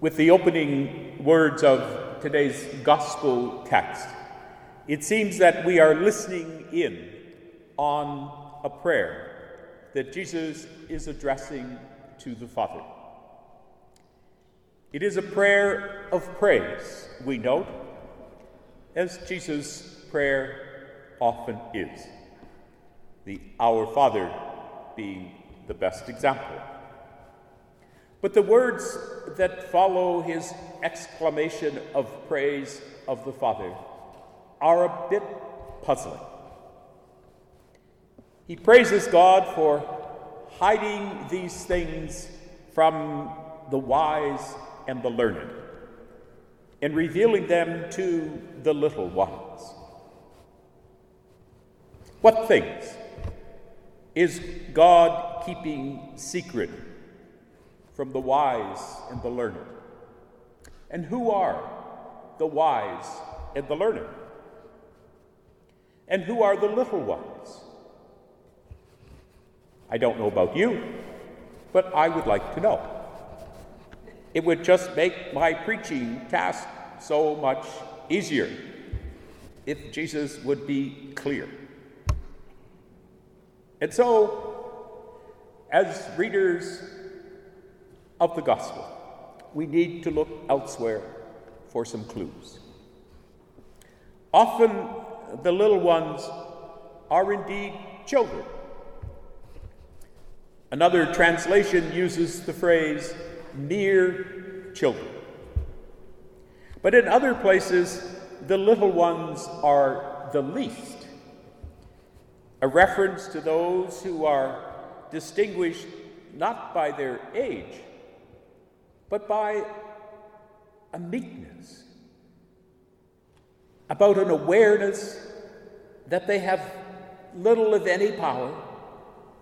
with the opening words of today's gospel text, it seems that we are listening in on a prayer that Jesus is addressing to the Father. It is a prayer of praise, we note, as Jesus' prayer often is, the Our Father being the best example. But the words that follow his exclamation of praise of the Father are a bit puzzling. He praises God for hiding these things from the wise and the learned and revealing them to the little ones. What things is God keeping secret from the wise and the learned. And who are the wise and the learned? And who are the little ones? I don't know about you, but I would like to know. It would just make my preaching task so much easier if Jesus would be clear. And so, as readers of the gospel, we need to look elsewhere for some clues. Often, the little ones are indeed children. Another translation uses the phrase mere children. But in other places, the little ones are the least, a reference to those who are distinguished not by their age, but by a meekness, about an awareness that they have little, if any, power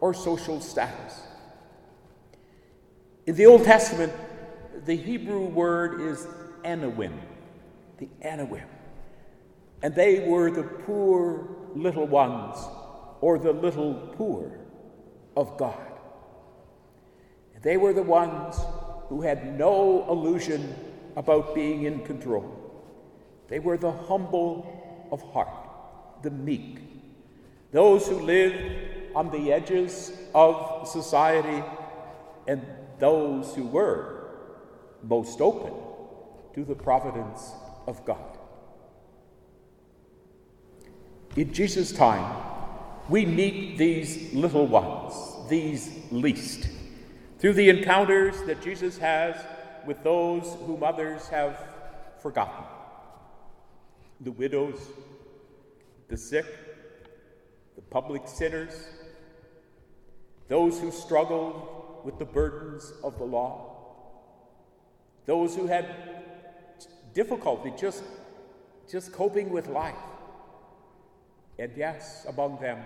or social status. In the Old Testament, the Hebrew word is Anawim, the Anawim. And they were the poor little ones, or the little poor of God. They were the ones who had no illusion about being in control. They were the humble of heart, the meek, those who lived on the edges of society, and those who were most open to the providence of God. In Jesus' time, we meet these little ones, these least through the encounters that Jesus has with those whom others have forgotten the widows, the sick, the public sinners, those who struggled with the burdens of the law, those who had difficulty just, just coping with life, and yes, among them,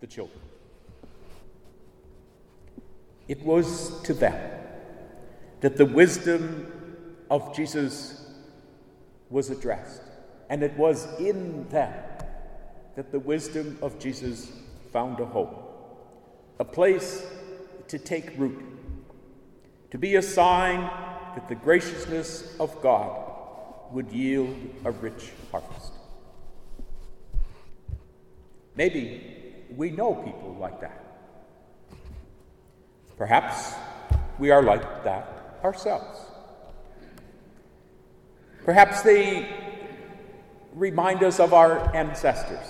the children. It was to them that the wisdom of Jesus was addressed, and it was in them that the wisdom of Jesus found a home, a place to take root, to be a sign that the graciousness of God would yield a rich harvest. Maybe we know people like that. Perhaps we are like that ourselves. Perhaps they remind us of our ancestors,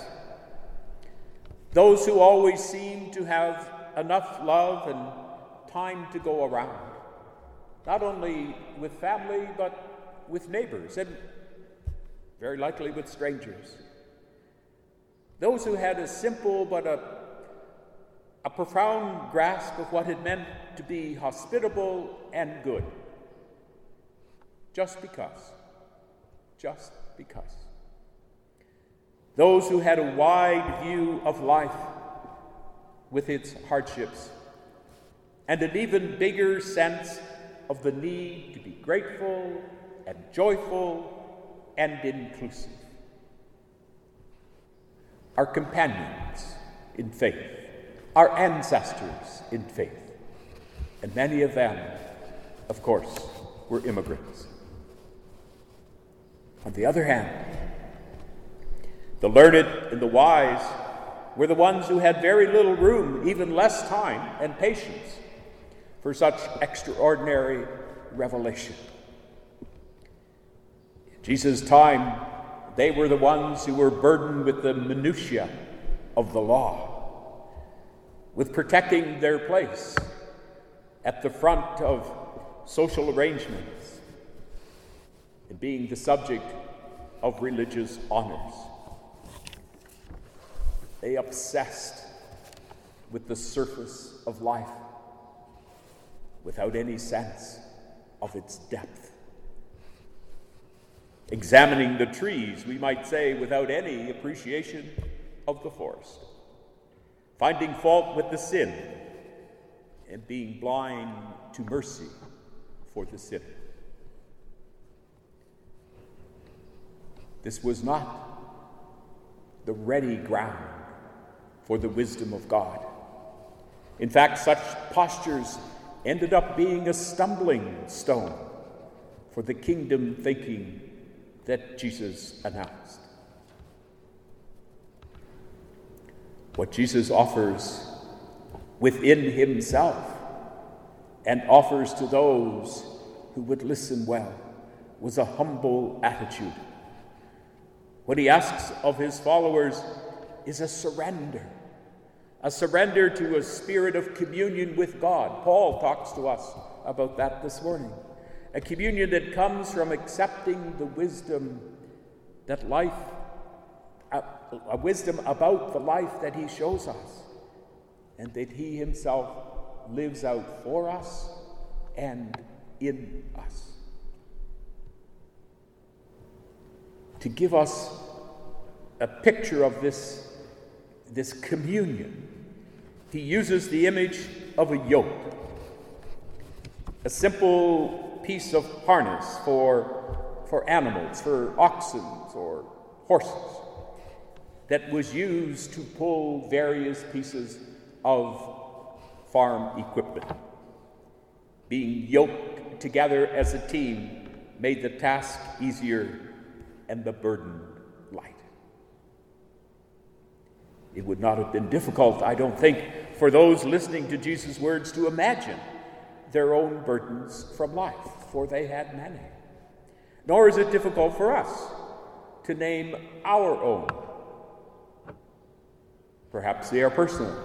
those who always seem to have enough love and time to go around, not only with family, but with neighbors, and very likely with strangers. Those who had a simple but a a profound grasp of what it meant to be hospitable and good. Just because. Just because. Those who had a wide view of life with its hardships, and an even bigger sense of the need to be grateful and joyful and inclusive. Our companions in faith our ancestors in faith. And many of them, of course, were immigrants. On the other hand, the learned and the wise were the ones who had very little room, even less time and patience for such extraordinary revelation. In Jesus' time, they were the ones who were burdened with the minutiae of the law, with protecting their place at the front of social arrangements and being the subject of religious honors. They obsessed with the surface of life without any sense of its depth. Examining the trees, we might say, without any appreciation of the forest. Finding fault with the sin and being blind to mercy for the sinner. This was not the ready ground for the wisdom of God. In fact, such postures ended up being a stumbling stone for the kingdom thinking that Jesus announced. What Jesus offers within himself and offers to those who would listen well was a humble attitude. What he asks of his followers is a surrender a surrender to a spirit of communion with God. Paul talks to us about that this morning. A communion that comes from accepting the wisdom that life, a, wisdom about the life that he shows us, and that he himself lives out for us and in us. To give us a picture of this, this communion he uses the image of a yoke, a simple piece of harness for, for animals, for oxen or horses, that was used to pull various pieces of farm equipment. Being yoked together as a team made the task easier and the burden light. It would not have been difficult, I don't think, for those listening to Jesus' words to imagine their own burdens from life, for they had many. Nor is it difficult for us to name our own. Perhaps they are personal.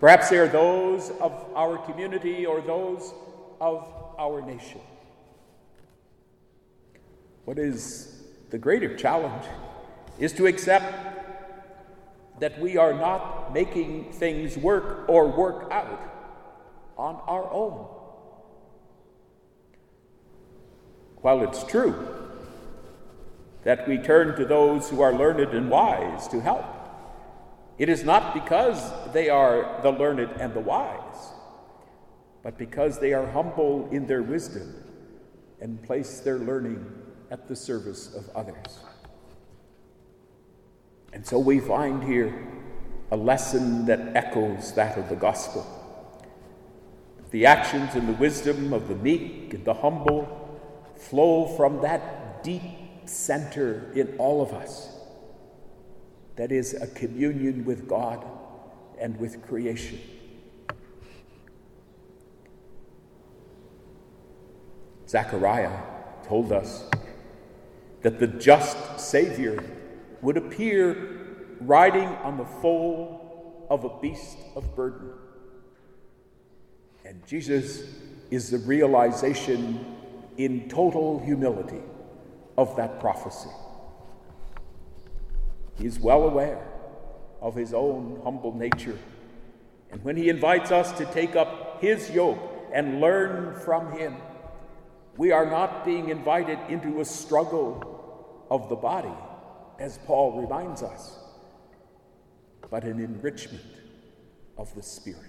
Perhaps they are those of our community or those of our nation. What is the greater challenge is to accept that we are not making things work or work out on our own. While it's true that we turn to those who are learned and wise to help, it is not because they are the learned and the wise, but because they are humble in their wisdom and place their learning at the service of others. And so we find here a lesson that echoes that of the gospel. The actions and the wisdom of the meek and the humble flow from that deep center in all of us that is a communion with God and with creation. Zechariah told us that the just Savior would appear riding on the foal of a beast of burden. And Jesus is the realization in total humility of that prophecy. He is well aware of his own humble nature. And when he invites us to take up his yoke and learn from him, we are not being invited into a struggle of the body as Paul reminds us, but an enrichment of the Spirit.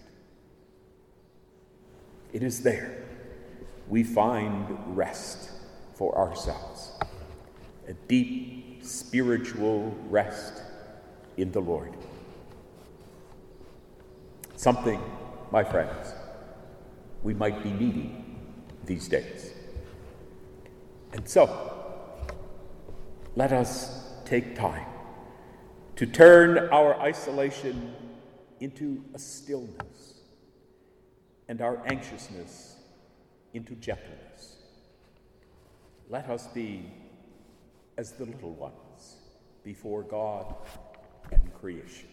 It is there we find rest for ourselves, a deep spiritual rest in the Lord. Something, my friends, we might be needing these days. And so, let us take time to turn our isolation into a stillness and our anxiousness into gentleness. Let us be as the little ones before God and creation.